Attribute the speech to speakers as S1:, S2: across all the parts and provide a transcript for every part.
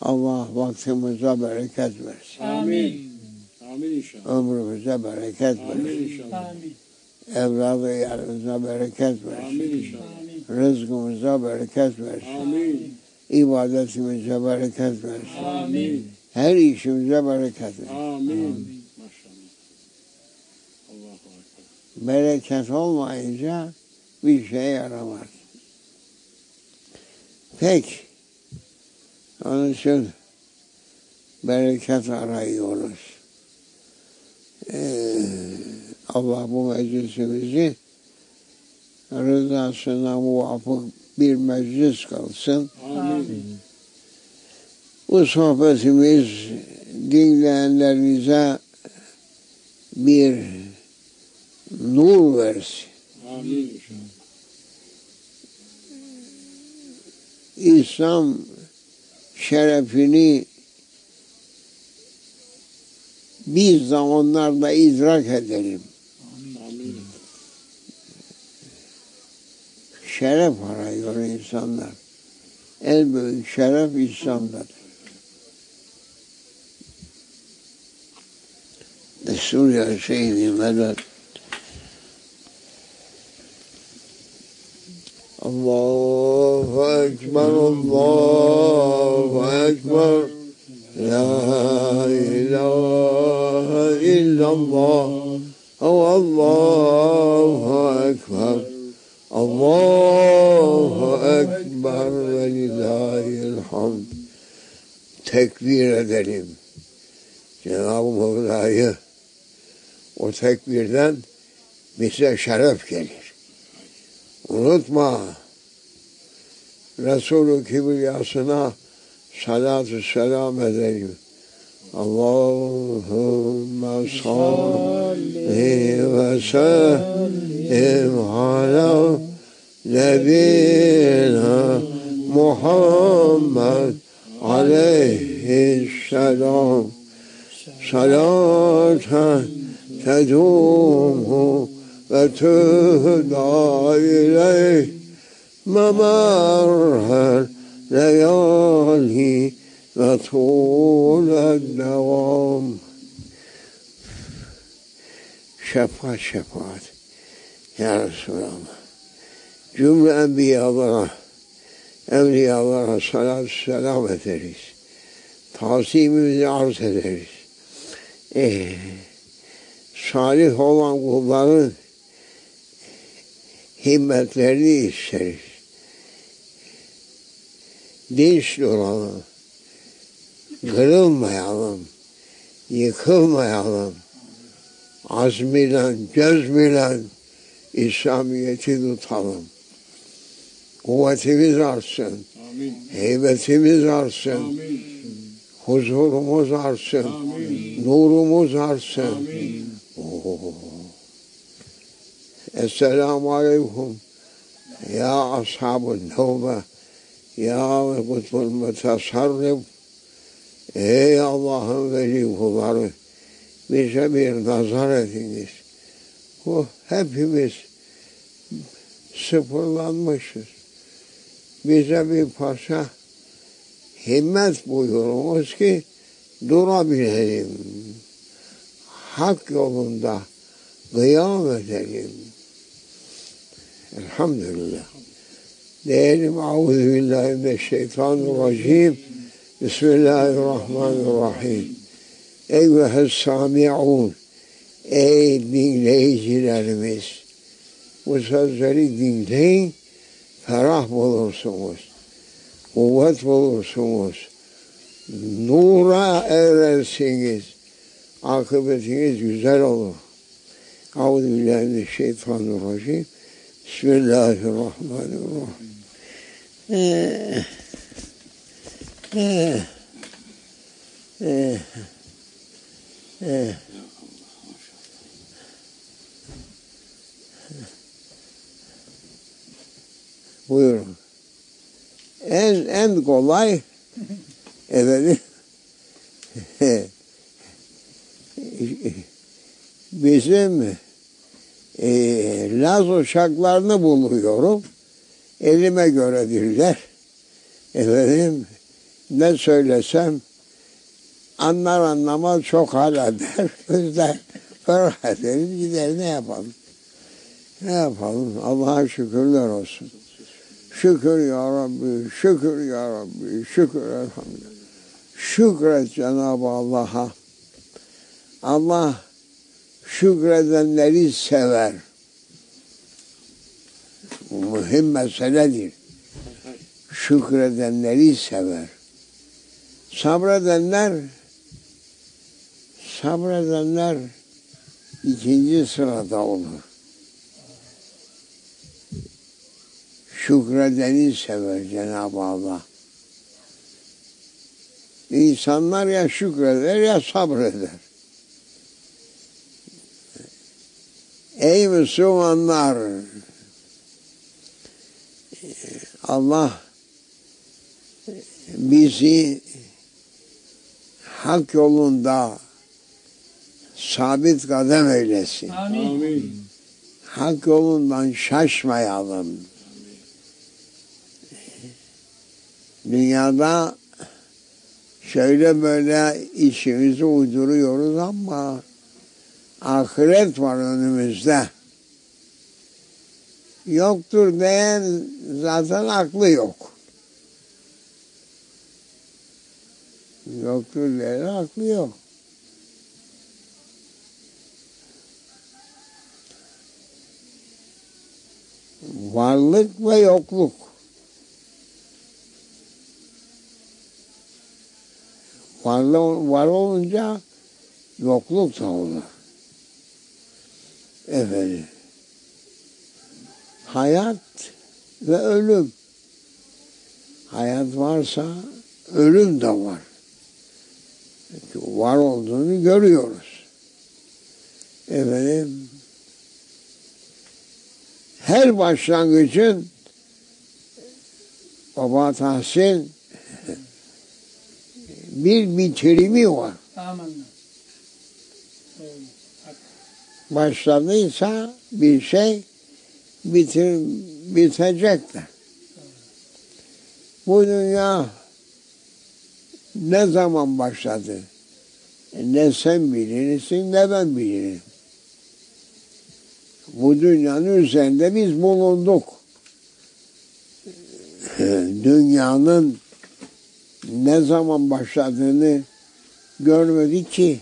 S1: Allah vaktimize bereket versin.
S2: Amin. Amin inşallah.
S1: Ömrümüze bereket
S2: Amin
S1: versin.
S2: inşallah.
S3: Amin.
S1: Evladı yerimize bereket versin.
S2: Amin inşallah.
S3: Amin.
S1: Rızkımıza bereket versin.
S2: Amin.
S1: İbadetimize bereket versin.
S2: Amin.
S1: Her işimize bereket versin.
S2: Amin. Maşallah. Allahu Ekber.
S1: Bereket olmayınca bir şey yaramaz. Pek onun için bereket arıyoruz. Ee, Allah bu meclisimizi rızasına muvafık bir meclis kılsın.
S2: Amin.
S1: Bu sohbetimiz dinleyenlerinize bir nur versin.
S2: Amin.
S1: İslam şerefini bir zamanlarda idrak edelim.
S2: Amin.
S1: Şeref arıyor insanlar. En büyük şeref İslam'dadır. Destur ya Seyyidi Medet. Allahu Ekber, Allahu Ekber. La ilahe illallah. Allahu Ekber. Allahu Ekber ve lillahil hamd. Tekbir edelim. Cenab-ı Mevla'yı o tekbirden bize şeref gelir. رتبة رسول كبرياء صنع صلاة السلام عليكم اللهم صل وسلم على نبينا محمد عليه السلام صلاة تدوم tühda ileyh memerher leyali ve tuğle devam. Şefaat şefaat. Ya Resulallah. Cümle enbiyalara, evliyalara salatü selam ederiz. Tazimimizi arz ederiz. Eh, salih olan kulların himmetlerini isteriz. Dinç duralım. Kırılmayalım. Yıkılmayalım. Azmiyle, cezmiyle İslamiyet'i tutalım. Kuvvetimiz artsın.
S2: Amin.
S1: Heybetimiz artsın.
S2: Amin.
S1: Huzurumuz artsın.
S2: Amin.
S1: Nurumuz artsın.
S2: Amin.
S1: Oo. Esselamu Aleyküm. Ya Ashab-ı Nevbe. Ya Kutbul Mutasarrif. Ey Allah'ın veli kulları. Bize bir nazar ediniz. Bu hepimiz sıfırlanmışız. Bize bir parça himmet buyurunuz ki durabilelim. Hak yolunda kıyam edelim. Elhamdülillah. Diyelim Euzubillahimineşşeytanirracim. Bismillahirrahmanirrahim. Eyvühes sami'un. Ey dinleyicilerimiz. Bu sözleri dinleyin. Ferah bulursunuz. Kuvvet bulursunuz. Nura erersiniz. Akıbetiniz güzel olur. Euzubillahimineşşeytanirracim. Bismillahirrahmanirrahim. Eh, eh, eh. Buyurun. En en kolay efendim bizim e, Laz uşaklarını buluyorum. Elime göredirler. Efendim ne söylesem anlar anlamaz çok hala der. Yüzden ferah ederiz gider ne yapalım. Ne yapalım Allah'a şükürler olsun. Şükür ya Rabbi, şükür ya Rabbi, şükür elhamdülillah. Şükret Cenab-ı Allah'a. Allah şükredenleri sever. Bu mühim meseledir. Şükredenleri sever. Sabredenler sabredenler ikinci sırada olur. Şükredeni sever Cenab-ı Allah. İnsanlar ya şükreder ya sabreder. Ey Müslümanlar! Allah bizi hak yolunda sabit kadem eylesin.
S3: Amin.
S1: Hak yolundan şaşmayalım. Dünyada şöyle böyle işimizi uyduruyoruz ama ahiret var önümüzde. Yoktur diyen zaten aklı yok. Yoktur diyen aklı yok. Varlık ve yokluk. Varlı, var olunca yokluk da olur. Efendim. Hayat ve ölüm. Hayat varsa ölüm de var. Çünkü var olduğunu görüyoruz. Efendim. Her başlangıcın Baba Tahsin bir bitirimi var.
S3: Amin.
S1: Başladıysa bir şey bitir, bitecektir. Bu dünya ne zaman başladı? E, Ne sen bilirsin ne ben bilirim. Bu dünyanın üzerinde biz bulunduk. E, Dünyanın ne zaman başladığını görmedik ki.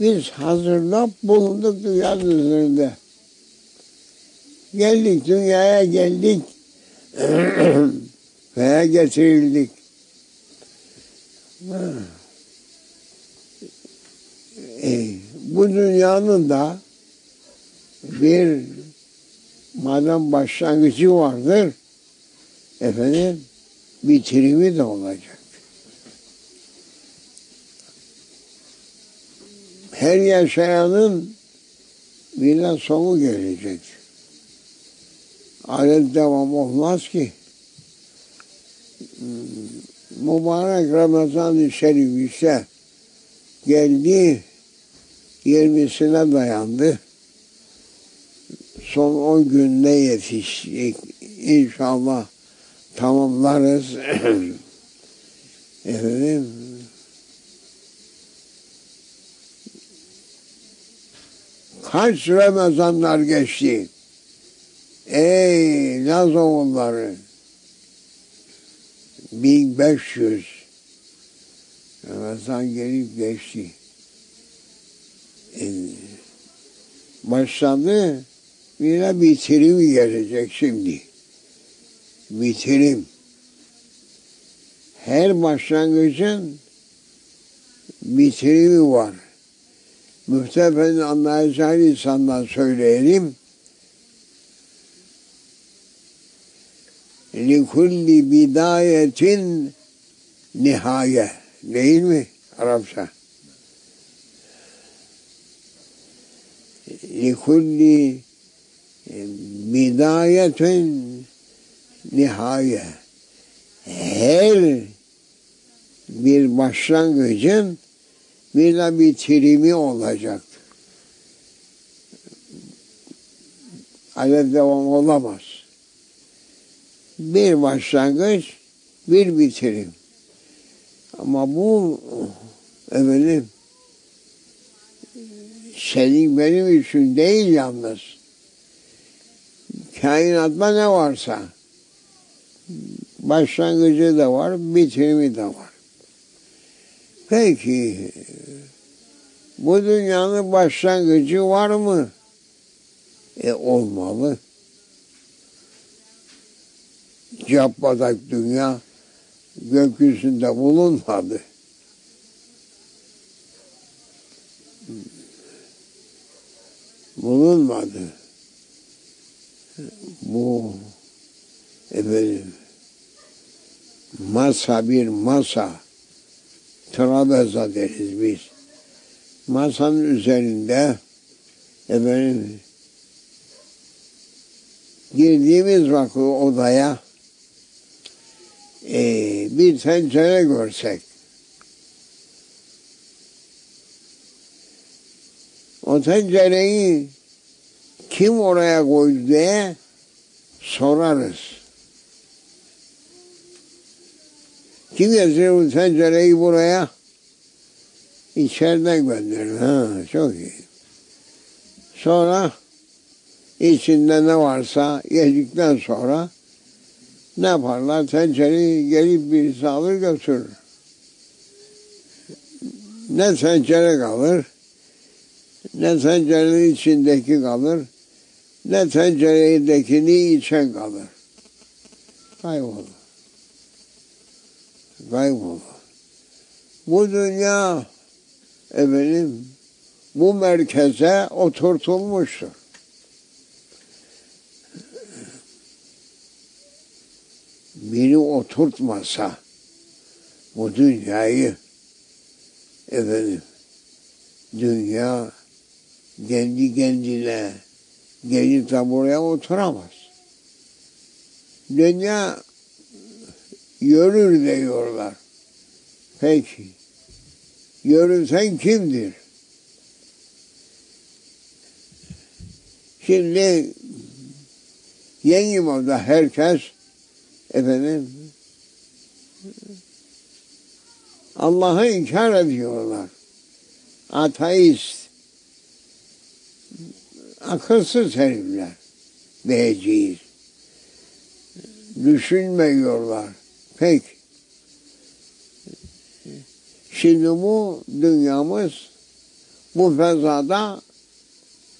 S1: Biz hazırlap bulunduk dünyanın üzerinde. Geldik dünyaya geldik. Veya getirildik. E, bu dünyanın da bir madem başlangıcı vardır efendim bitirimi de olacak. Her yaşayanın bir sonu gelecek. Alet devam olmaz ki. Mübarek Ramazan-ı Şerif ise geldi, 20'sine dayandı. Son 10 günde yetişecek. İnşallah tamamlarız. Efendim, kaç Ramazanlar geçti. Ey Laz oğulları. 1500 Ramazan gelip geçti. Ee, başladı yine bitirim gelecek şimdi. Bitirim. Her başlangıcın bitirimi var muhtemelen anlayacağı insandan söyleyelim. Likulli bidayetin nihaye değil mi Arapça? Likulli bidayetin nihaye her bir başlangıcın bir de bitirimi olacak. Alet devam olamaz. Bir başlangıç, bir bitirim. Ama bu efendim senin benim için değil yalnız. Kainatta ne varsa başlangıcı da var, bitirimi de var. Peki bu dünyanın başlangıcı var mı? E olmalı. Cabbadak dünya gökyüzünde bulunmadı. Bulunmadı. Bu efendim masa bir masa trabeza deriz biz. Masanın üzerinde efendim girdiğimiz vakit odaya e, bir tencere görsek o tencereyi kim oraya koydu diye sorarız. Kim getiriyor bu tencereyi buraya? İçeriden gönderir. Ha, çok iyi. Sonra içinde ne varsa yedikten sonra ne yaparlar? Tencereyi gelip birisi alır götürür. Ne tencere kalır, ne tencerenin içindeki kalır, ne tencereyindekini içen kalır. Kaybolur. Kaybolur. Bu dünya efendim bu merkeze oturtulmuştur. Biri oturtmasa bu dünyayı efendim dünya kendi kendine gelip de buraya oturamaz. Dünya yürür diyorlar. Peki yürüten kimdir? Şimdi yeni moda herkes efendim Allah'ı inkar ediyorlar. Ateist, akılsız herifler diyeceğiz. Düşünmüyorlar. Peki. Şimdi bu dünyamız bu fezada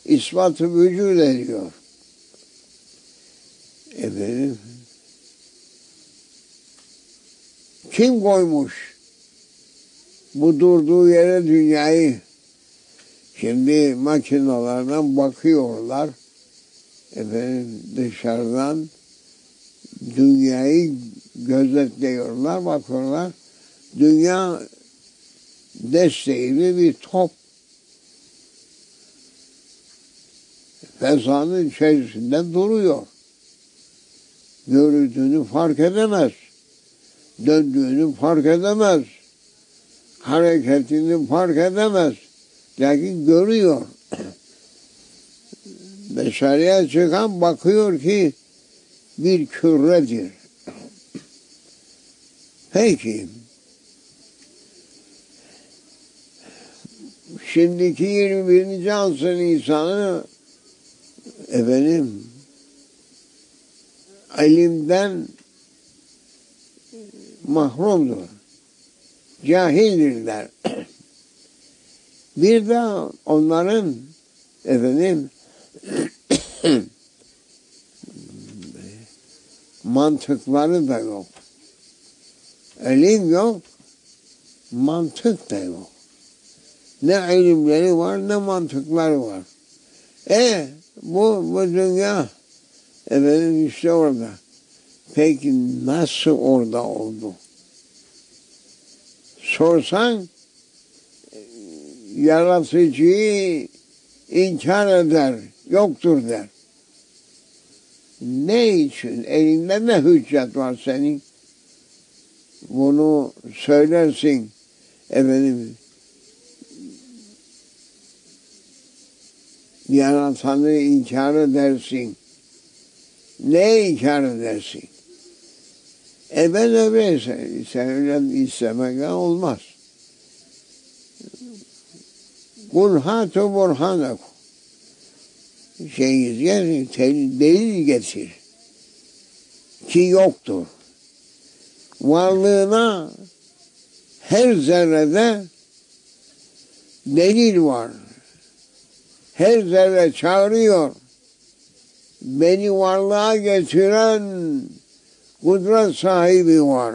S1: ispatı vücut ediyor. Efendim, kim koymuş bu durduğu yere dünyayı? Şimdi makinalardan bakıyorlar. Efendim dışarıdan dünyayı gözetliyorlar, bakıyorlar. Dünya desteğiyle bir top fezanın içerisinde duruyor. Görüldüğünü fark edemez. Döndüğünü fark edemez. Hareketini fark edemez. Lakin görüyor. Dışarıya çıkan bakıyor ki bir küredir. Peki. Şimdiki 21. asrın insanı efendim ilimden mahrumdur. Cahildirler. Bir de onların efendim mantıkları da yok. Elim yok, mantık da yok. Ne ilimleri var ne mantıkları var. E bu, bu dünya efendim işte orada. Peki nasıl orada oldu? Sorsan yaratıcıyı inkar eder, yoktur der. Ne için? Elinde ne hüccet var senin? Bunu söylersin efendim yaratanı inkar edersin. Ne inkar edersin? E ben öyleyse öyle istemekle olmaz. Kul hatu burhanakum. Şeyiniz tel- delil getir. Ki yoktur. Varlığına her zerrede delil var. Her zerre çağırıyor. Beni varlığa getiren kudret sahibi var.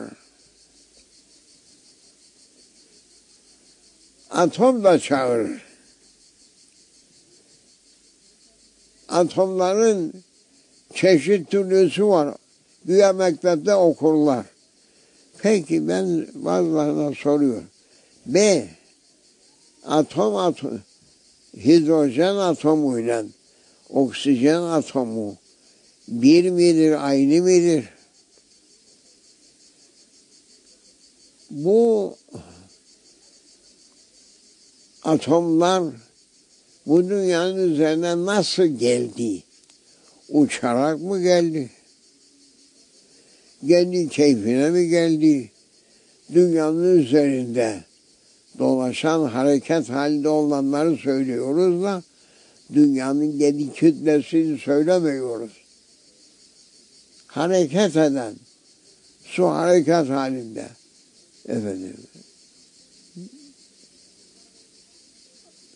S1: Atom da çağırır. Atomların çeşit türlüsü var. Güya mektepte okurlar. Peki ben bazılarına soruyorum. B. Atom atom hidrojen atomuyla oksijen atomu bir midir, aynı midir? Bu atomlar bu dünyanın üzerine nasıl geldi? Uçarak mı geldi? Kendi keyfine mi geldi? Dünyanın üzerinde dolaşan hareket halinde olanları söylüyoruz da dünyanın kendi kütlesini söylemiyoruz. Hareket eden, su hareket halinde. Efendim.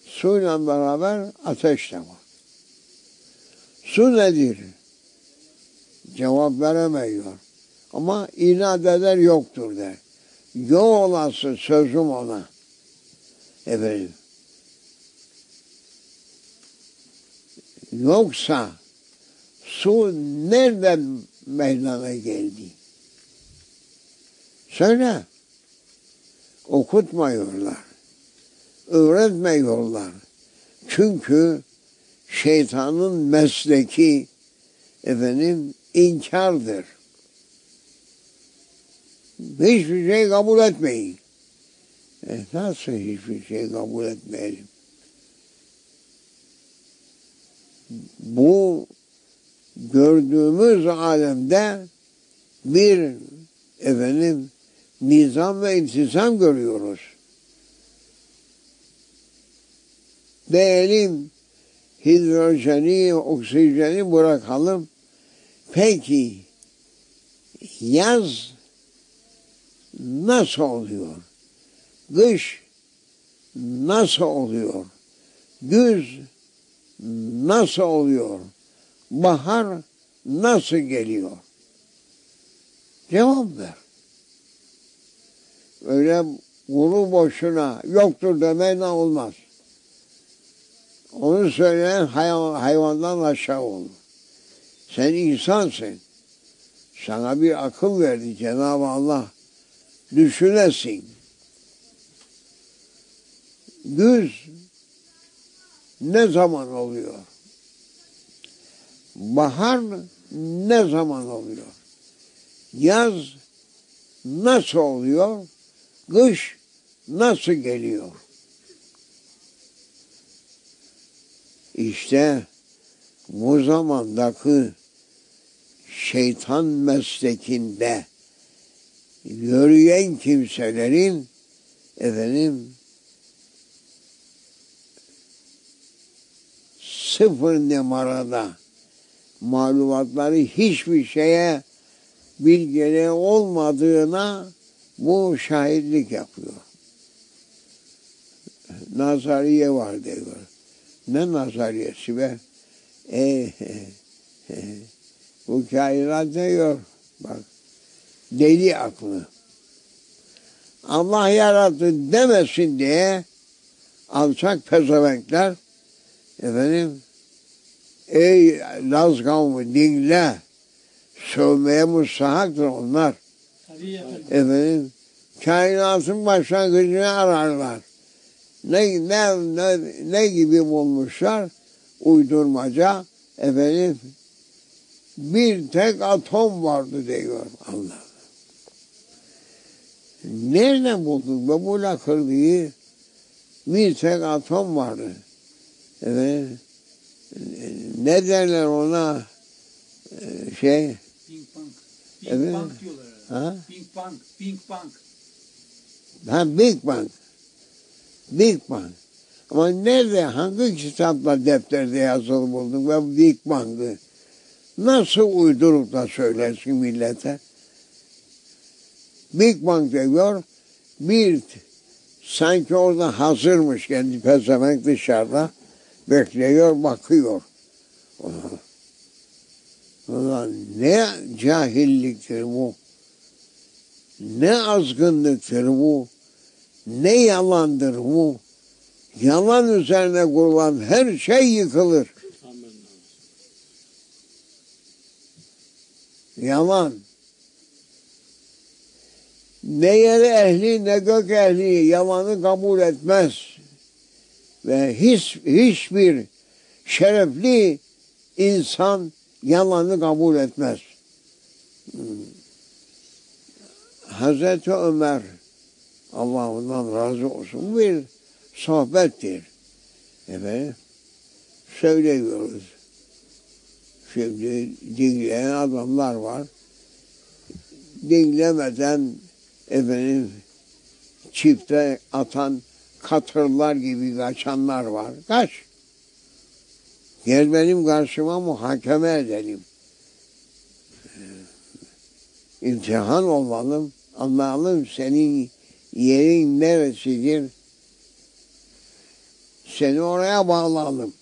S1: Suyla beraber ateş de var. Su nedir? Cevap veremiyor. Ama inat eder yoktur der. Yo olası sözüm ona. Efendim. Yoksa su nereden meydana geldi? Söyle. Okutmuyorlar. Öğretmiyorlar. Çünkü şeytanın mesleki efendim inkardır. Hiçbir şey kabul etmeyin. E nasıl hiçbir şey kabul etmeyelim? Bu gördüğümüz alemde bir efendim nizam ve intizam görüyoruz. Diyelim hidrojeni, oksijeni bırakalım. Peki yaz nasıl oluyor? Kış nasıl oluyor? Güz nasıl oluyor? Bahar nasıl geliyor? Cevap ver. Öyle kuru boşuna yoktur demeyle olmaz. Onu söyleyen hayvan, hayvandan aşağı olur. Sen insansın. Sana bir akıl verdi Cenab-ı Allah. Düşünesin. Güz ne zaman oluyor? Bahar ne zaman oluyor? Yaz nasıl oluyor? Kış nasıl geliyor? İşte bu zamandaki şeytan meslekinde yürüyen kimselerin efendim sıfır numarada malumatları hiçbir şeye bilgileri olmadığına bu şahitlik yapıyor. Nazariye var diyor. Ne nazariyesi be? E, e, e, bu kainat diyor. Bak deli aklı. Allah yarattı demesin diye alçak pezevenkler efendim ey Laz kavmi dinle sövmeye mustahaktır onlar.
S3: Tabii efendim.
S1: Efendim kainatın başlangıcını ararlar. Ne, ne, ne, ne gibi bulmuşlar? Uydurmaca efendim bir tek atom vardı diyor Allah. Nereden buldun be bu lakırlıyı? Bir tek atom vardı. Evet. Ne derler ona? Ee, Şey,
S3: Big Bang. Big
S1: Evet.
S3: Bang diyorlar.
S1: Ha?
S3: Big Bang, Big Bang.
S1: Ha Big Bang. Big Bang. Ama nerede, hangi kitapta, defterde yazılı buldun ve Big Bang'ı nasıl uydurup da söylersin millete? Big Bang diyor, bir sanki orada hazırmış kendi pezevenk dışarıda bekliyor, bakıyor. Ulan ne cahilliktir bu. Ne azgınlıktır bu. Ne yalandır bu. Yalan üzerine kurulan her şey yıkılır. Yalan. Ne yer ehli ne gök ehli yalanı kabul etmez. Ve hiç, hiçbir şerefli insan yalanı kabul etmez. Hmm. Hazreti Ömer Allah ondan razı olsun bir sohbettir. Efendim söylüyoruz. Şimdi dinleyen adamlar var. Dinlemeden efendim çifte atan katırlar gibi kaçanlar var. Kaç. Gel benim karşıma muhakeme edelim. İmtihan olalım. Anlayalım senin yerin neresidir. Seni oraya bağlayalım.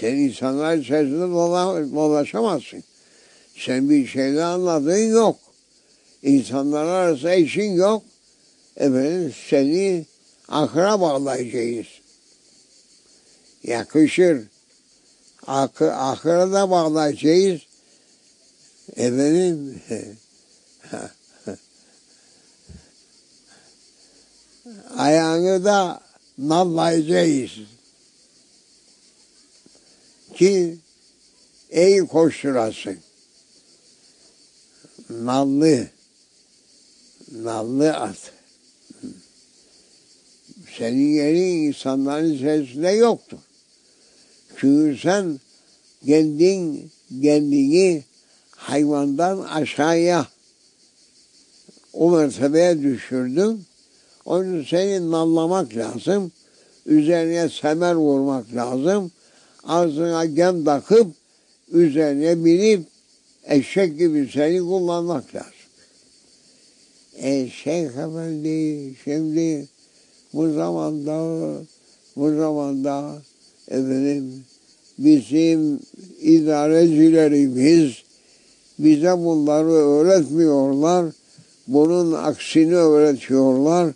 S1: Sen insanlar içerisinde dola, dolaşamazsın. Sen bir şeyle anladığın yok. İnsanlar arasında işin yok. Efendim seni akra bağlayacağız. Yakışır. Ak akıra da bağlayacağız. Efendim ayağını da nallayacağız. Ki iyi koşturasın. Nallı, nallı at. Senin yerin insanların içerisinde yoktur. Çünkü sen kendin kendini hayvandan aşağıya o mertebeye düşürdün. Onu senin nallamak lazım. Üzerine semer vurmak lazım. Ağzına gem takıp üzerine binip eşek gibi seni kullanmak lazım. E Şeyh Efendi şimdi bu zamanda bu zamanda efendim bizim idarecilerimiz bize bunları öğretmiyorlar. Bunun aksini öğretiyorlar.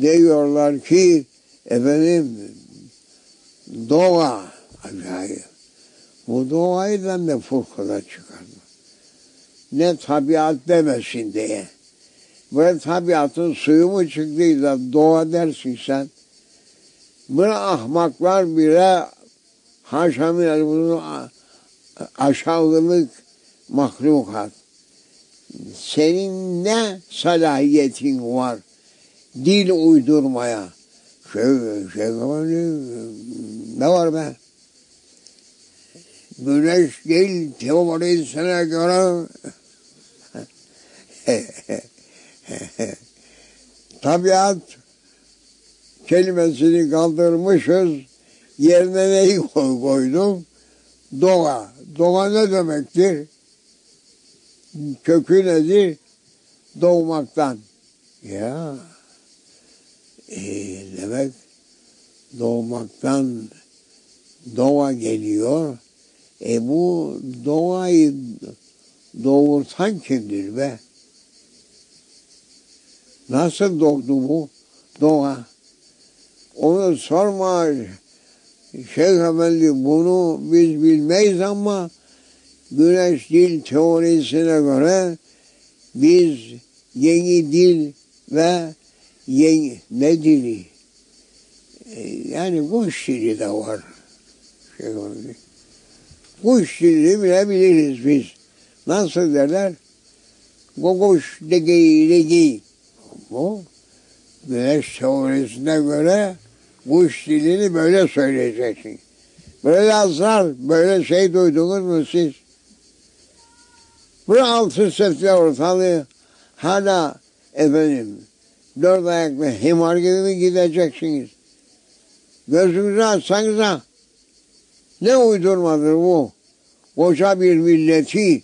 S1: Diyorlar ki efendim doğa acayip. Bu doğayla ne fırkada çıkardı. Ne tabiat demesin diye. Böyle tabiatın suyu mu çıktıysa doğa dersin sen. Bire ahmaklar bire haşa bunu aşağılık mahlukat. Senin ne salahiyetin var dil uydurmaya? Şey, şey, ne var be? Güneş değil teorisine göre tabiat kelimesini kaldırmışız. Yerine neyi koy, koydum? Doğa. Doğa ne demektir? Kökü nedir? Doğmaktan. Ya. E, demek doğmaktan doğa geliyor. E bu doğayı doğurtan kimdir be? Nasıl doğdu bu doğa? Onu sorma Şeyh Efendi bunu biz bilmeyiz ama güneş dil teorisine göre biz yeni dil ve yeni ne dili? E, yani kuş dili de var. Şey Efendi. Kuş dilini bilebiliriz biz. Nasıl derler? Kokuş degi degi. Bu güneş teorisine göre kuş dilini böyle söyleyeceksin. Böyle yazlar, böyle şey duydunuz mu siz? Bırak altı sesle ortalığı. Hala efendim dört ayaklı himar gibi mi gideceksiniz? Gözünüzü açsanıza. Ne uydurmadır bu? Koca bir milleti,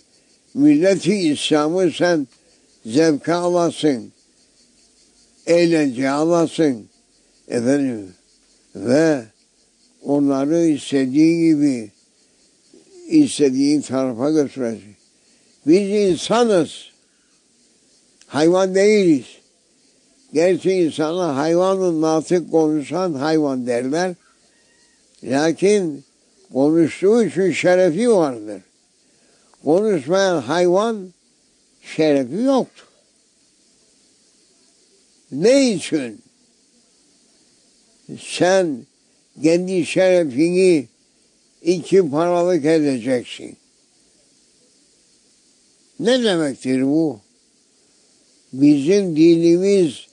S1: milleti İslam'ı sen zevke alasın. Eğlence alasın. Efendim ve onları istediği gibi istediğin tarafa götürecek. Biz insanız. Hayvan değiliz. Gerçi insana hayvanın natık konuşan hayvan derler. Lakin konuştuğu için şerefi vardır. Konuşmayan hayvan şerefi yoktur. Ne için? Sen kendi şerefini iki paralık edeceksin. Ne demektir bu? Bizim dinimiz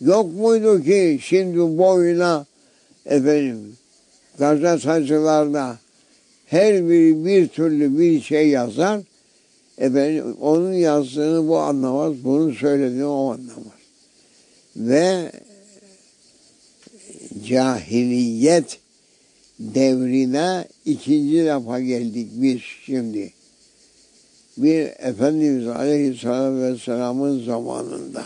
S1: yok muydu ki şimdi boyuna efendim gazetacılarda her biri bir türlü bir şey yazar. Efendim onun yazdığını bu anlamaz, bunun söylediğini o anlamaz. Ve cahiliyet devrine ikinci defa geldik biz şimdi. Bir Efendimiz Aleyhisselatü Vesselam'ın zamanında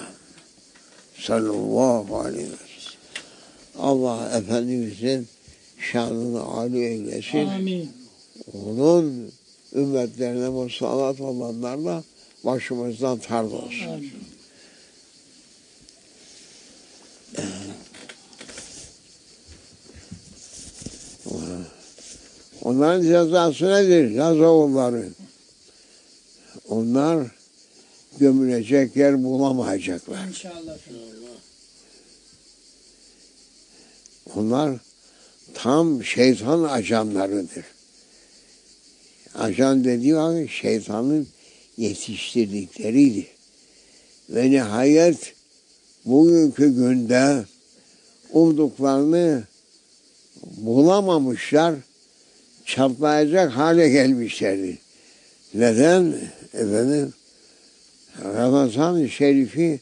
S1: sallallahu aleyhi ve sellem. Allah Efendimizin şanını âli eylesin.
S3: Amin.
S1: Onun ümmetlerine musallat olanlarla başımızdan tard olsun.
S3: Amin.
S1: Onların cezası nedir? Lazoğulları. Onlar gömülecek yer bulamayacaklar.
S3: İnşallah.
S1: Onlar tam şeytan ajanlarıdır. Ajan dediği abi şeytanın yetiştirdikleriydi. Ve nihayet bugünkü günde umduklarını bulamamışlar, çatlayacak hale gelmişlerdi. Neden? Efendim, Ramazan-ı Şerif'i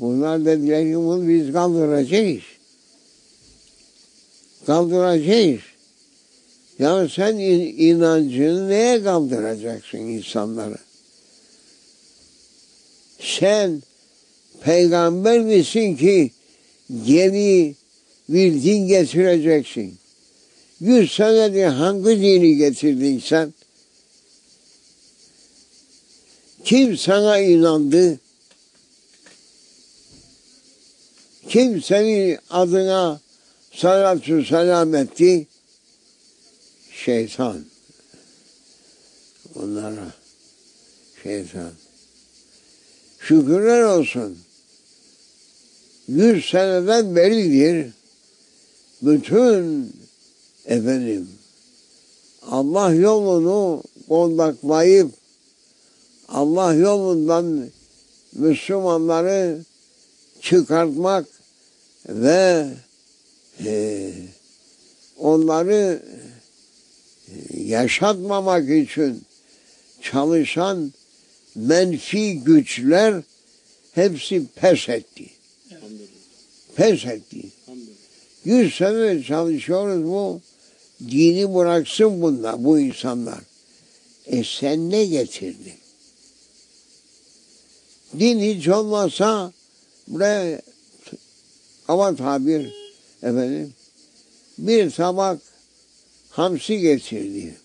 S1: bunlar dediler ki bunu biz kaldıracağız. Kaldıracağız. Ya sen in- inancını neye kaldıracaksın insanları? Sen peygamber misin ki geri bir din getireceksin? Yüz senedir hangi dini getirdin sen? Kim sana inandı? Kim senin adına salatü selam etti? Şeytan. Onlara şeytan. Şükürler olsun. Yüz seneden beridir bütün efendim Allah yolunu kondaklayıp Allah yolundan Müslümanları çıkartmak ve e, onları yaşatmamak için çalışan menfi güçler hepsi pes etti. Pes etti. Yüz sene çalışıyoruz bu dini bıraksın bunlar, bu insanlar. E sen ne getirdin? Din hiç olmasa buraya ama tabir efendim bir tabak hamsi getirdi.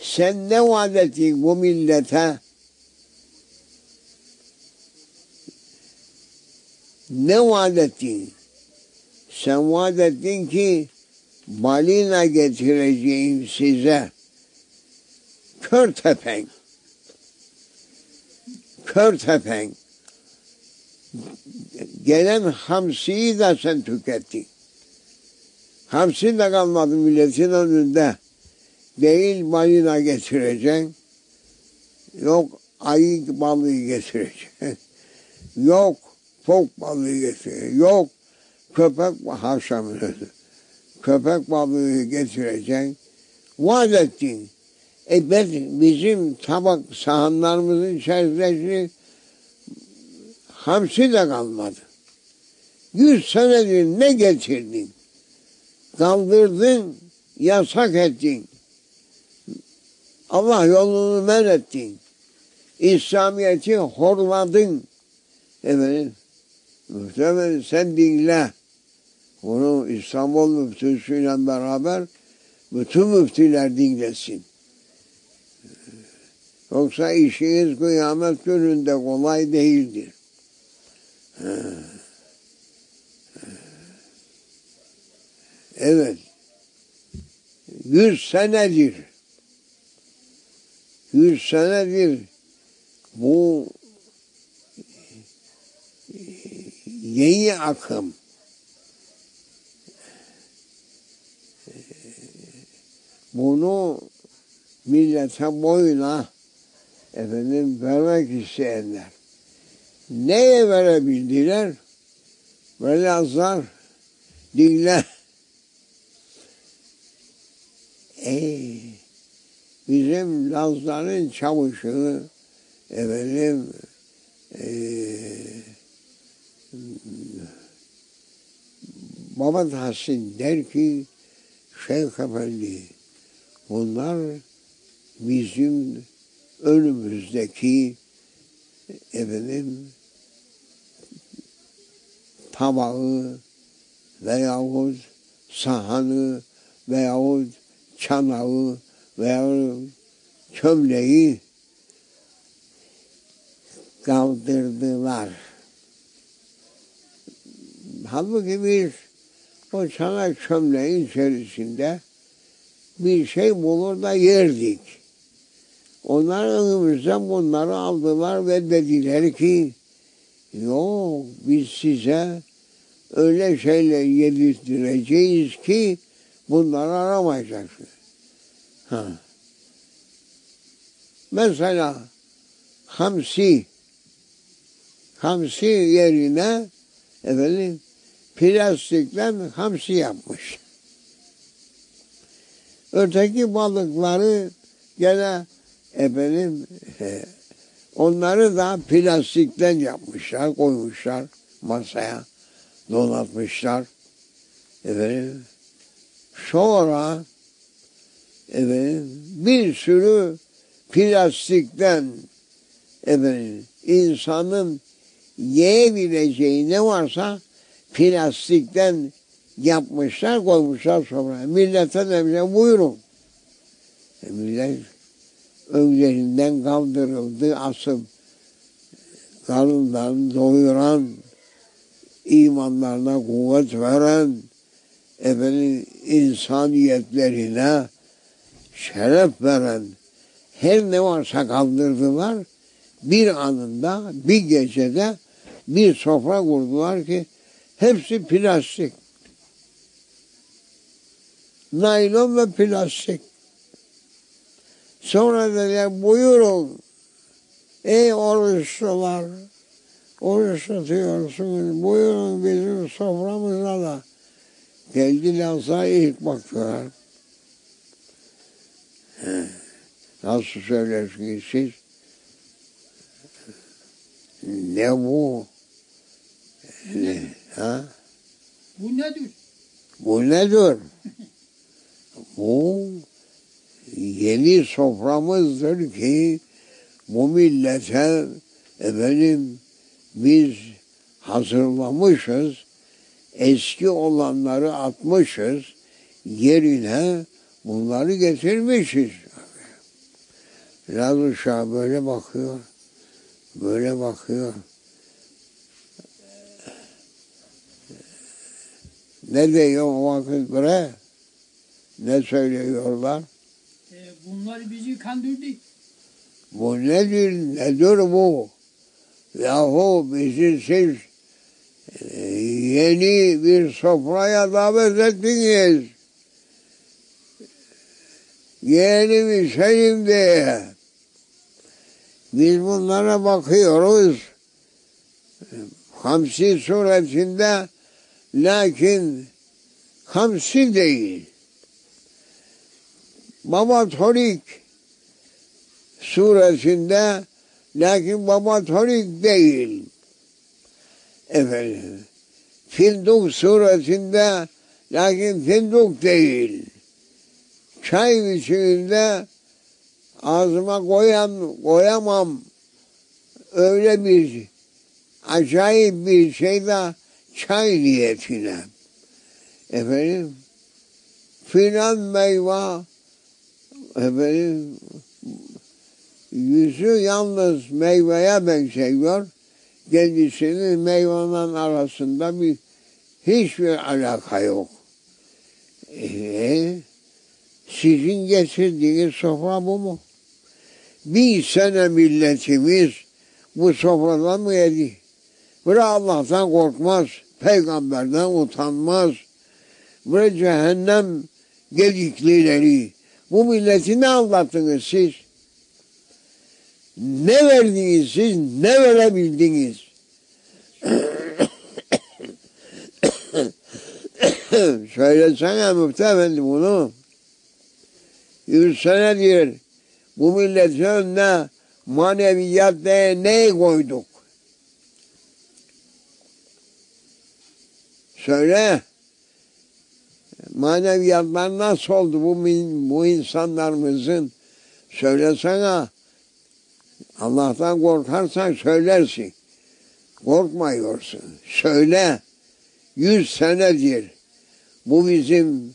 S1: Sen ne vaat ettin bu millete? Ne vaat ettin? Sen vaat ettin ki balina getireceğim size. Kör tepen. Kör tepen. Gelen hamsiyi de sen tükettin. Hamsi de kalmadı milletin önünde. Değil balina getireceksin. Yok ayı balığı getireceksin. Yok fok balığı getireceksin. Yok köpek haşamını köpek balığı getireceksin. Vaat ettin. E ben, bizim tabak sahanlarımızın içerisinde hamsi de kalmadı. Yüz senedir ne getirdin? Kaldırdın, yasak ettin. Allah yolunu men ettin. İslamiyet'i horladın. Efendim, muhtemelen sen dinle. Bunu İstanbul müftüsüyle beraber bütün müftüler dinlesin. Yoksa işiniz kıyamet gününde kolay değildir. Evet. Yüz senedir. Yüz senedir bu yeni akım bunu millete boyuna efendim vermek isteyenler neye verebildiler? Velhaslar dinle. Ey, bizim Lazların çavuşu efendim eee Baba Tahsin der ki Şeyh Efendi bunlar bizim önümüzdeki efendim tabağı veyahut sahanı veyahut çanağı veyahut çömleği kaldırdılar. Halbuki biz o çanak çömleğin içerisinde bir şey bulur da yerdik. Onlar önümüzden bunları aldılar ve dediler ki yok biz size öyle şeyler yedirttireceğiz ki bunları aramayacaksınız. Ha. Mesela hamsi hamsi yerine efendim plastikten hamsi yapmış. Öteki balıkları gene efendim onları da plastikten yapmışlar, koymuşlar masaya, donatmışlar. Efendim, sonra efendim, bir sürü plastikten efendim, insanın yiyebileceği ne varsa plastikten yapmışlar, koymuşlar sonra. Millete demişler buyurun. E millet önlerinden kaldırıldı, asıp karınlarını doyuran, imanlarına kuvvet veren, efendim insaniyetlerine şeref veren her ne varsa kaldırdılar. Bir anında, bir gecede bir sofra kurdular ki hepsi plastik. Naylon ve plastik. Sonra dediler buyurun ey oruçlular oruç tutuyorsunuz buyurun bizim soframıza da geldi Laz'a ilk baktılar. Nasıl söylersiniz siz? Ne bu? Ne? Ha?
S3: Bu nedir?
S1: Bu nedir? Bu yeni soframızdır ki bu millete efendim biz hazırlamışız, eski olanları atmışız, yerine bunları getirmişiz. Laz uşağı böyle bakıyor, böyle bakıyor. Ne diyor o vakit bre? Ne söylüyorlar?
S3: E, bunlar bizi kandırdı.
S1: Bu nedir, nedir bu? Yahu bizi siz e, yeni bir sofraya davet ettiniz. Yeni bir şeyim diye. Biz bunlara bakıyoruz. Hamsi suretinde lakin hamsi değil. Baba torik suresinde lakin baba torik değil. Efendim. Finduk suresinde lakin finduk değil. Çay biçiminde ağzıma koyan, koyamam öyle bir acayip bir şey de çay niyetine. Efendim filan meyve efendim yüzü yalnız meyveye benziyor. Kendisinin meyvenin arasında bir hiçbir alaka yok. E, sizin getirdiğiniz sofra bu mu? Bir sene milletimiz bu sofradan mı yedi? Bırak Allah'tan korkmaz, peygamberden utanmaz. Bırak cehennem gediklileri. Bu milleti ne anlattınız siz? Ne verdiniz siz, ne verebildiniz? Söylesene Müftü Efendi bunu. Yüz senedir bu milletin önüne maneviyat diye neyi koyduk? Söyle. Maneviyatlar nasıl oldu bu, bu insanlarımızın? Söylesene. Allah'tan korkarsan söylersin. Korkmuyorsun. Söyle. Yüz senedir bu bizim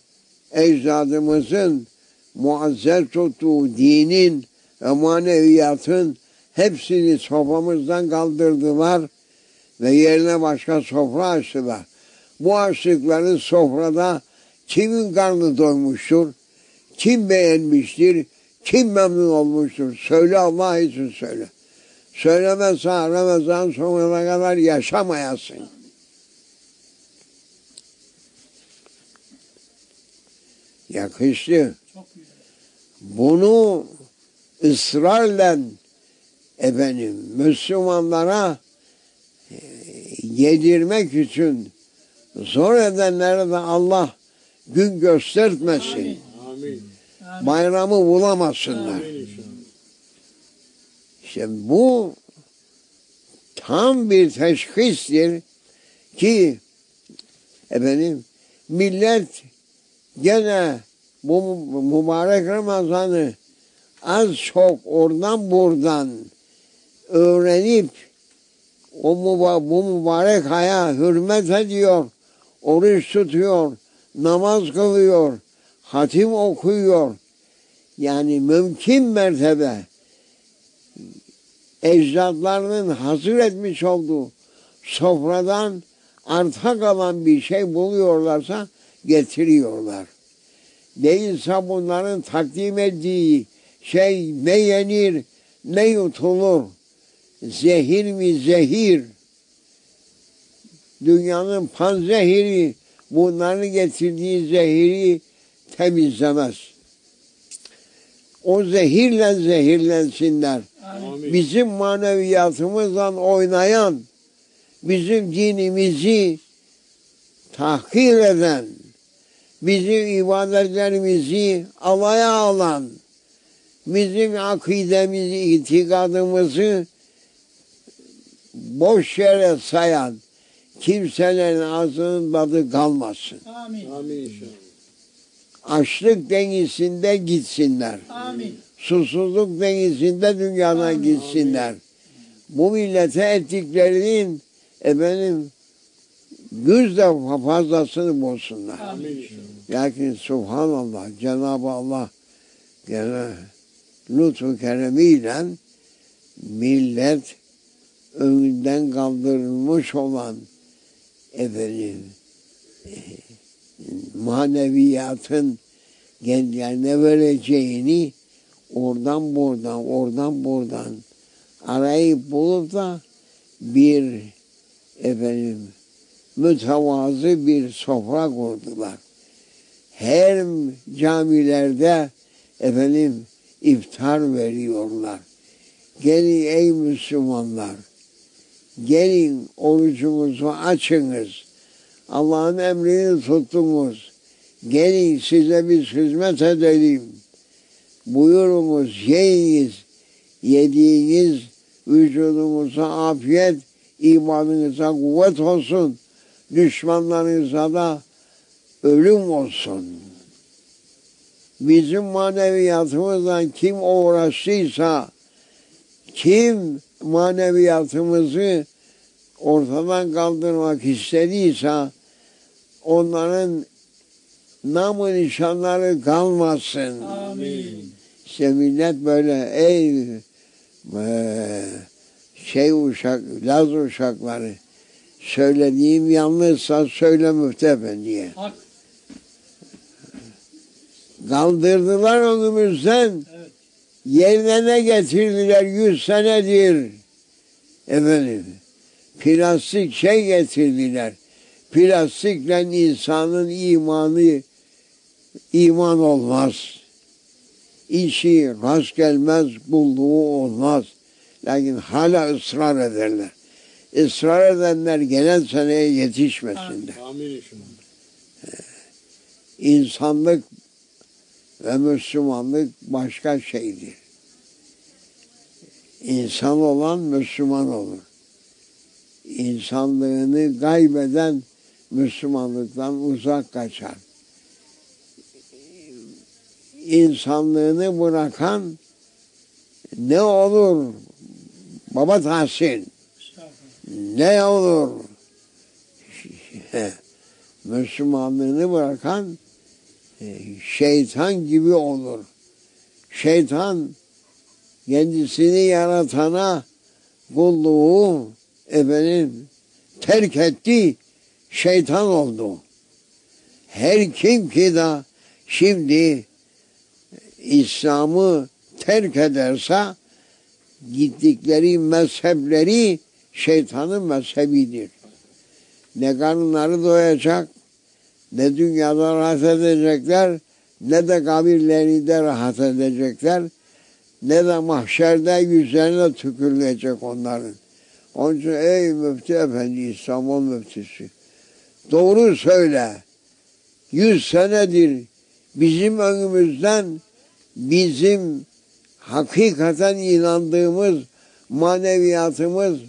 S1: ecdadımızın muazzez tuttuğu dinin ve maneviyatın hepsini soframızdan kaldırdılar ve yerine başka sofra açtılar. Bu açtıkları sofrada kimin karnı doymuştur? Kim beğenmiştir? Kim memnun olmuştur? Söyle Allah için söyle. Söylemezsen Ramazan sonuna kadar yaşamayasın. Yakıştı. Bunu ısrarla efendim Müslümanlara e, yedirmek için zor edenlere de Allah gün göstermesin. Bayramı bulamasınlar. İşte bu tam bir teşhistir ki efendim millet gene bu mübarek Ramazan'ı az çok oradan buradan öğrenip o müba- bu mübarek aya hürmet ediyor, oruç tutuyor, namaz kılıyor, hatim okuyor. Yani mümkün mertebe ecdadlarının hazır etmiş olduğu sofradan arta kalan bir şey buluyorlarsa getiriyorlar. Değilse bunların takdim ettiği şey ne yenir ne yutulur. Zehir mi zehir. Dünyanın panzehiri bunların getirdiği zehiri temizlemez. O zehirle zehirlensinler
S3: Amin.
S1: Bizim maneviyatımızla oynayan, bizim dinimizi tahkir eden, bizim ibadetlerimizi alaya alan, bizim akidemizi, itikadımızı boş yere sayan kimselerin ağzının tadı kalmasın.
S3: Amin.
S2: Amin inşallah.
S1: Açlık denizinde gitsinler.
S3: Amin.
S1: susuzluk denizinde dünyana
S3: Amin.
S1: gitsinler. Bu millete ettiklerinin efendim yüzde fazlasını bulsunlar.
S3: Amin.
S1: Lakin subhanallah Cenab-ı Allah gene lütfu keremiyle millet önünden kaldırılmış olan efendim eh, maneviyatın kendilerine vereceğini oradan buradan oradan buradan arayıp bulup da bir efendim mütevazı bir sofra kurdular. Her camilerde efendim iftar veriyorlar. Gelin ey Müslümanlar, gelin orucumuzu açınız. Allah'ın emrini tuttunuz. Gelin size biz hizmet edelim. Buyurunuz, yiyiniz. Yediğiniz vücudumuza afiyet, imanınıza kuvvet olsun. Düşmanlarınıza da ölüm olsun. Bizim maneviyatımızdan kim uğraştıysa, kim maneviyatımızı ortadan kaldırmak istediyse, onların namı nişanları kalmasın.
S3: Amin.
S1: İşte millet böyle ey eee, şey uşak, Laz uşakları söylediğim yanlışsa söyle Müftü Efendi'ye.
S3: Hak.
S1: Kaldırdılar önümüzden.
S3: Evet.
S1: Yerine ne getirdiler yüz senedir? Efendim, plastik şey getirdiler. Plastikle insanın imanı iman olmaz. İşi rast gelmez, bulduğu olmaz. Lakin hala ısrar ederler. Israr edenler gelen seneye yetişmesinler.
S2: Amin inşallah.
S1: İnsanlık ve Müslümanlık başka şeydir. İnsan olan Müslüman olur. İnsanlığını kaybeden Müslümanlıktan uzak kaçar. İnsanlığını bırakan ne olur? Baba Tahsin ne olur? Müslümanlığını bırakan şeytan gibi olur. Şeytan kendisini yaratana kulluğu efendim terk etti, şeytan oldu. Her kim ki de şimdi İslam'ı terk ederse gittikleri mezhepleri şeytanın mezhebidir. Ne karınları doyacak, ne dünyada rahat edecekler, ne de kabirlerinde rahat edecekler, ne de mahşerde yüzlerine tükürülecek onların. Onun için ey müftü efendi, İstanbul müftüsü, doğru söyle. Yüz senedir bizim önümüzden bizim hakikaten inandığımız maneviyatımız,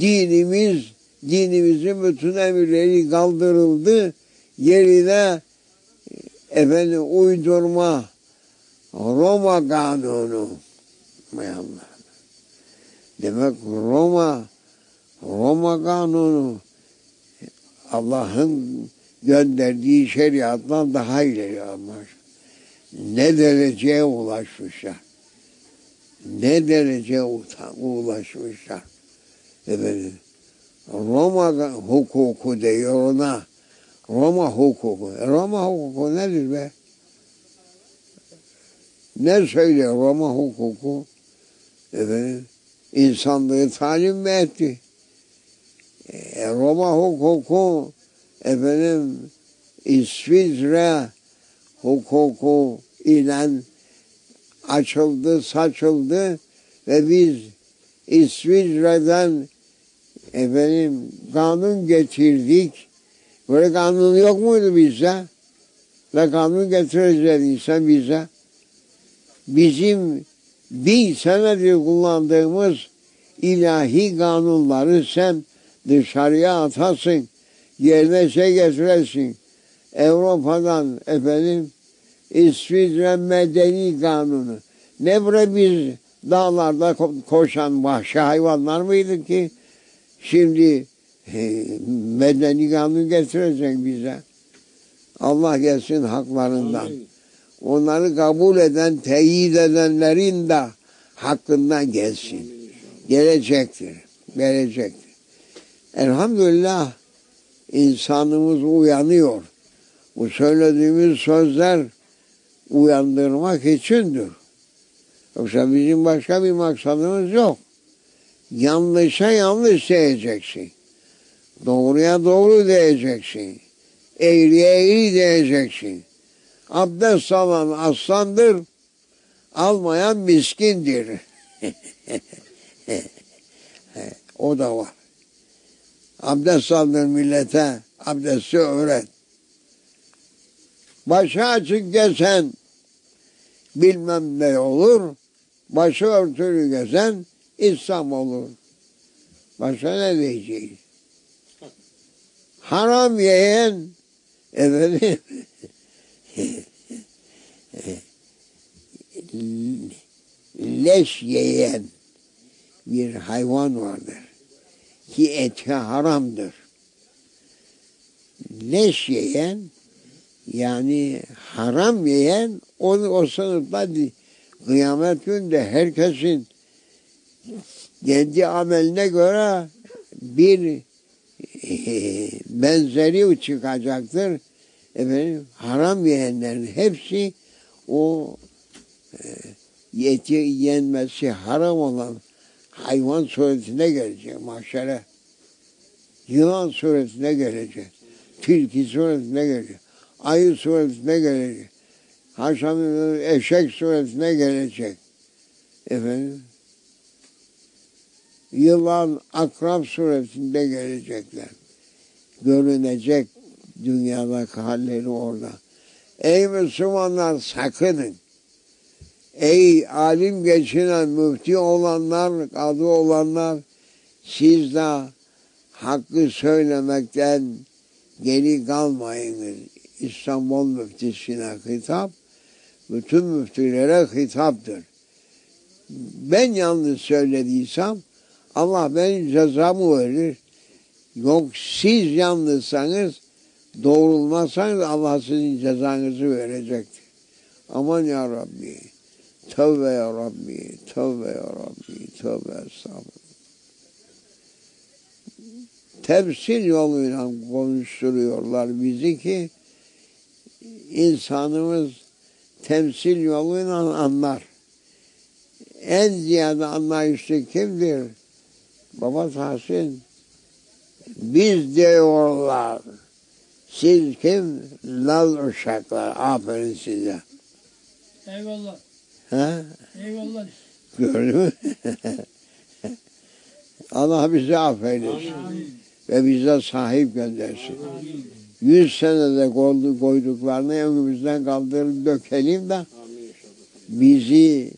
S1: dinimiz, dinimizin bütün emirleri kaldırıldı. Yerine efendim uydurma Roma kanunu. Allah. Demek Roma Roma kanunu Allah'ın gönderdiği şeriattan daha ileri almış. Ne dereceye ulaşmışlar. Ne dereceye ulaşmışlar. Efendim, Roma hukuku diyor ona. Roma hukuku. E, Roma hukuku nedir be? Ne söylüyor Roma hukuku? Efendim, insanlığı talim mi etti? E, Roma hukuku efendim İsviçre hukuku ile açıldı, saçıldı ve biz İsviçre'den efendim kanun getirdik. Böyle kanun yok muydu bizde? Ve kanun getireceğiz sen bize. Bizim bin senedir kullandığımız ilahi kanunları sen dışarıya atasın. Yerine şey getiresin. Avrupa'dan efendim İsviçre medeni kanunu. Ne bre biz dağlarda ko- koşan vahşi hayvanlar mıydık ki? Şimdi medeni kanun getirecek bize. Allah gelsin haklarından.
S2: Amin.
S1: Onları kabul eden, teyit edenlerin de hakkından gelsin.
S2: Amin.
S1: Gelecektir. Gelecektir. Elhamdülillah insanımız uyanıyor. Bu söylediğimiz sözler uyandırmak içindir. Yoksa bizim başka bir maksadımız yok. Yanlışa yanlış diyeceksin. Doğruya doğru diyeceksin. Eğriye eğri diyeceksin. Abdest alan aslandır, almayan miskindir. o da var. Abdest aldır millete, abdesti öğret. Başı açık gesen bilmem ne olur, başı örtülü gezen İslam olur. Başka ne diyeceğiz? Haram yiyen efendim leş yiyen bir hayvan vardır ki eti haramdır. Leş yiyen yani haram yiyen o, o sınıfta kıyamet günde herkesin kendi ameline göre bir benzeri çıkacaktır. Efendim haram yiyenlerin hepsi o e, eti yenmesi haram olan hayvan suretine gelecek mahşere. Yılan suretine gelecek. Tilki suretine gelecek. Ayı suretine gelecek. Haşam eşek suretine gelecek. Efendim yılan, akrap suretinde gelecekler. Görünecek dünyadaki halleri orada. Ey Müslümanlar sakının. Ey alim geçinen, müfti olanlar, kadı olanlar, siz de hakkı söylemekten geri kalmayınız. İstanbul müftisine hitap, bütün müftülere hitaptır. Ben yanlış söylediysem Allah benim cezamı verir. Yok siz yanlışsanız doğrulmazsanız Allah sizin cezanızı verecektir. Aman ya Rabbi. Tövbe ya Rabbi. Tövbe ya Rabbi. Tövbe estağfurullah. Tefsir yoluyla konuşturuyorlar bizi ki insanımız temsil yoluyla anlar. En ziyade anlayışlı kimdir? Baba Tahsin biz diyorlar. Siz kim? Laz uşaklar. Aferin size.
S3: Eyvallah.
S1: Ha?
S3: Eyvallah.
S1: Gördün mü? Allah bizi affeylesin.
S3: Amin.
S1: Ve bize sahip göndersin. Yüz senede koydu, koyduklarını önümüzden kaldırıp dökelim de
S2: Amin
S1: bizi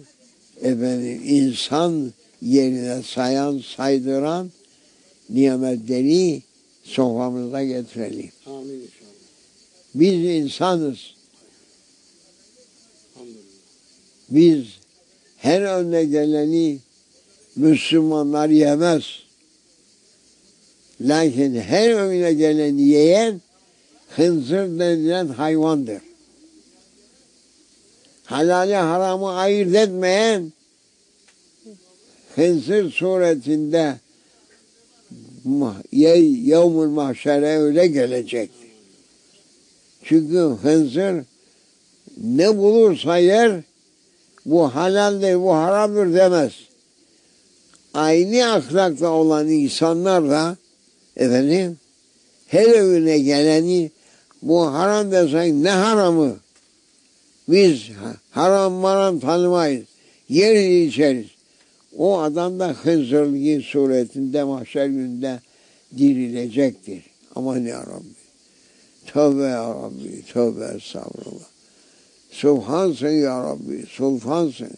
S1: efendim insan yerine sayan, saydıran nimetleri soframıza getirelim.
S2: Amin inşallah.
S1: Biz insanız. Biz her önüne geleni Müslümanlar yemez. Lakin her önüne geleni yiyen hınzır denilen hayvandır. Halali haramı ayırt etmeyen hınzır suretinde yevmül mahşere öyle gelecek. Çünkü hınzır ne bulursa yer bu halaldir, bu haramdır demez. Aynı ahlakta olan insanlar da efendim her evine geleni bu haram desen ne haramı? Biz haram maram tanımayız. Yeriz içeriz. O adam da hınzırlığı suretinde mahşer günde dirilecektir. Aman ya Rabbi. Tövbe ya Rabbi. Tövbe estağfurullah. Subhansın ya Rabbi. Sultansın.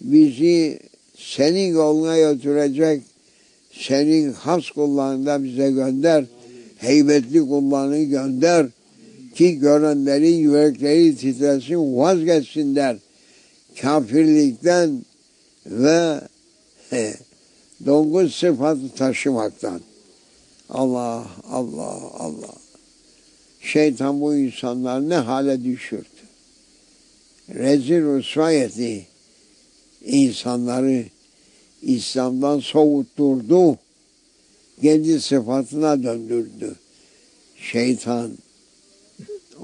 S1: Bizi senin yoluna götürecek senin has kullarında bize gönder. Heybetli kullarını gönder. Ki görenlerin yürekleri titresin, vazgeçsinler. Kafirlikten ve he, dongun sıfatı taşımaktan. Allah, Allah, Allah. Şeytan bu insanlar ne hale düşürdü. Rezil rüsva etti. insanları İslam'dan soğutturdu. Kendi sıfatına döndürdü. Şeytan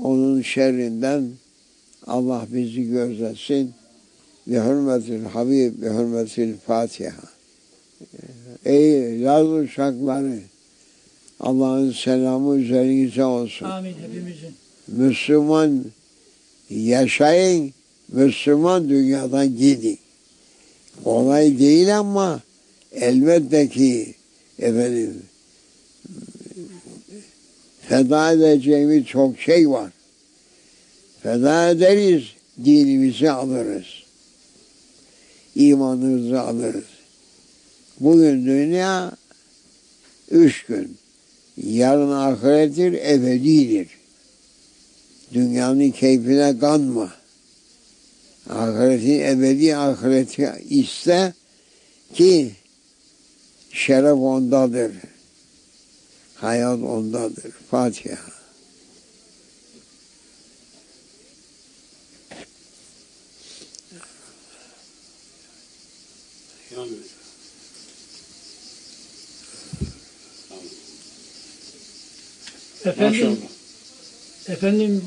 S1: onun şerrinden Allah bizi gözlesin. Bi hürmetil Habib, bi hürmetil Fatiha. Ey Laz uşakları, Allah'ın selamı üzerinize olsun.
S3: Amin hepimizin.
S1: Müslüman yaşayın, Müslüman dünyadan gidin. Kolay değil ama elbette ki efendim feda edeceğimiz çok şey var. Feda ederiz, dinimizi alırız. İmanımızı alırız. Bugün dünya üç gün. Yarın ahirettir, ebedidir. Dünyanın keyfine kanma. Ahiretin ebedi ahireti iste ki şeref ondadır. Hayat ondadır. Fatiha.
S3: Efendim,
S2: Maşallah.
S3: efendim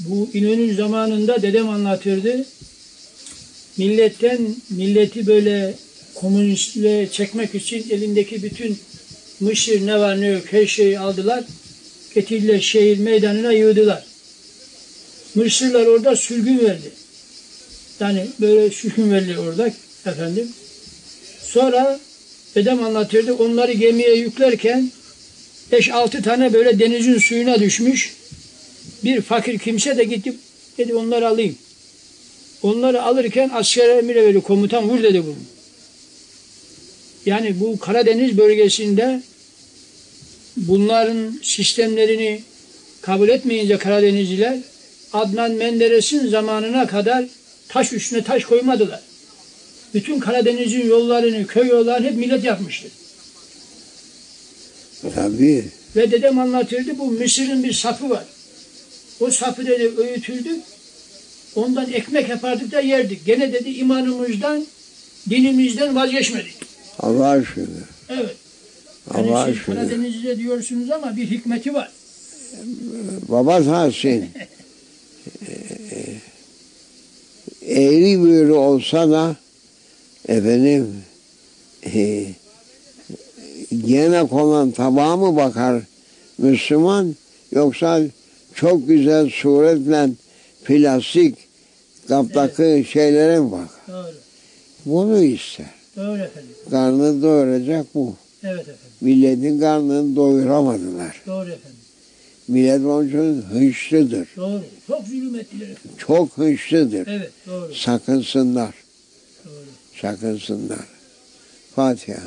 S3: bu İnönü zamanında dedem anlatırdı. Milletten, milleti böyle komünistliğe çekmek için elindeki bütün Mısır ne var ne yok her şeyi aldılar. Getirdiler şehir meydanına yığdılar. Mısırlar orada sürgün verdi. Yani böyle sürgün verdi orada efendim. Sonra dedem anlatırdı onları gemiye yüklerken 5-6 tane böyle denizin suyuna düşmüş. Bir fakir kimse de gitti dedi onları alayım. Onları alırken asker emire veriyor. Komutan vur dedi bunu. Yani bu Karadeniz bölgesinde bunların sistemlerini kabul etmeyince Karadenizliler Adnan Menderes'in zamanına kadar taş üstüne taş koymadılar. Bütün Karadeniz'in yollarını, köy yollarını hep millet yapmıştı.
S1: Tabii.
S3: Ve dedem anlatırdı bu Mısır'ın bir sapı var. O sapı dedi öğütüldü. Ondan ekmek yapardık da yerdik. Gene dedi imanımızdan, dinimizden vazgeçmedik.
S1: Allah'a şükür.
S3: Evet. Yani
S1: Allah'a
S3: siz
S1: şükür.
S3: Karadeniz'de diyorsunuz ama bir hikmeti var.
S1: Baba Tahsin eğri büğrü olsa da efendim e, yemek olan tabağa mı bakar Müslüman yoksa çok güzel suretle plastik kaptaki şeylere mi bakar?
S3: Doğru.
S1: Bunu ister.
S3: Doğru efendim.
S1: Karnını doyuracak bu.
S3: Evet efendim.
S1: Milletin karnını doyuramadılar.
S3: Doğru efendim.
S1: Millet onun için hınçlıdır.
S3: Doğru. Çok zulüm ettiler.
S1: Çok hınçlıdır.
S3: Evet. Doğru.
S1: Sakınsınlar.
S3: Doğru.
S1: Sakınsınlar. Fatiha.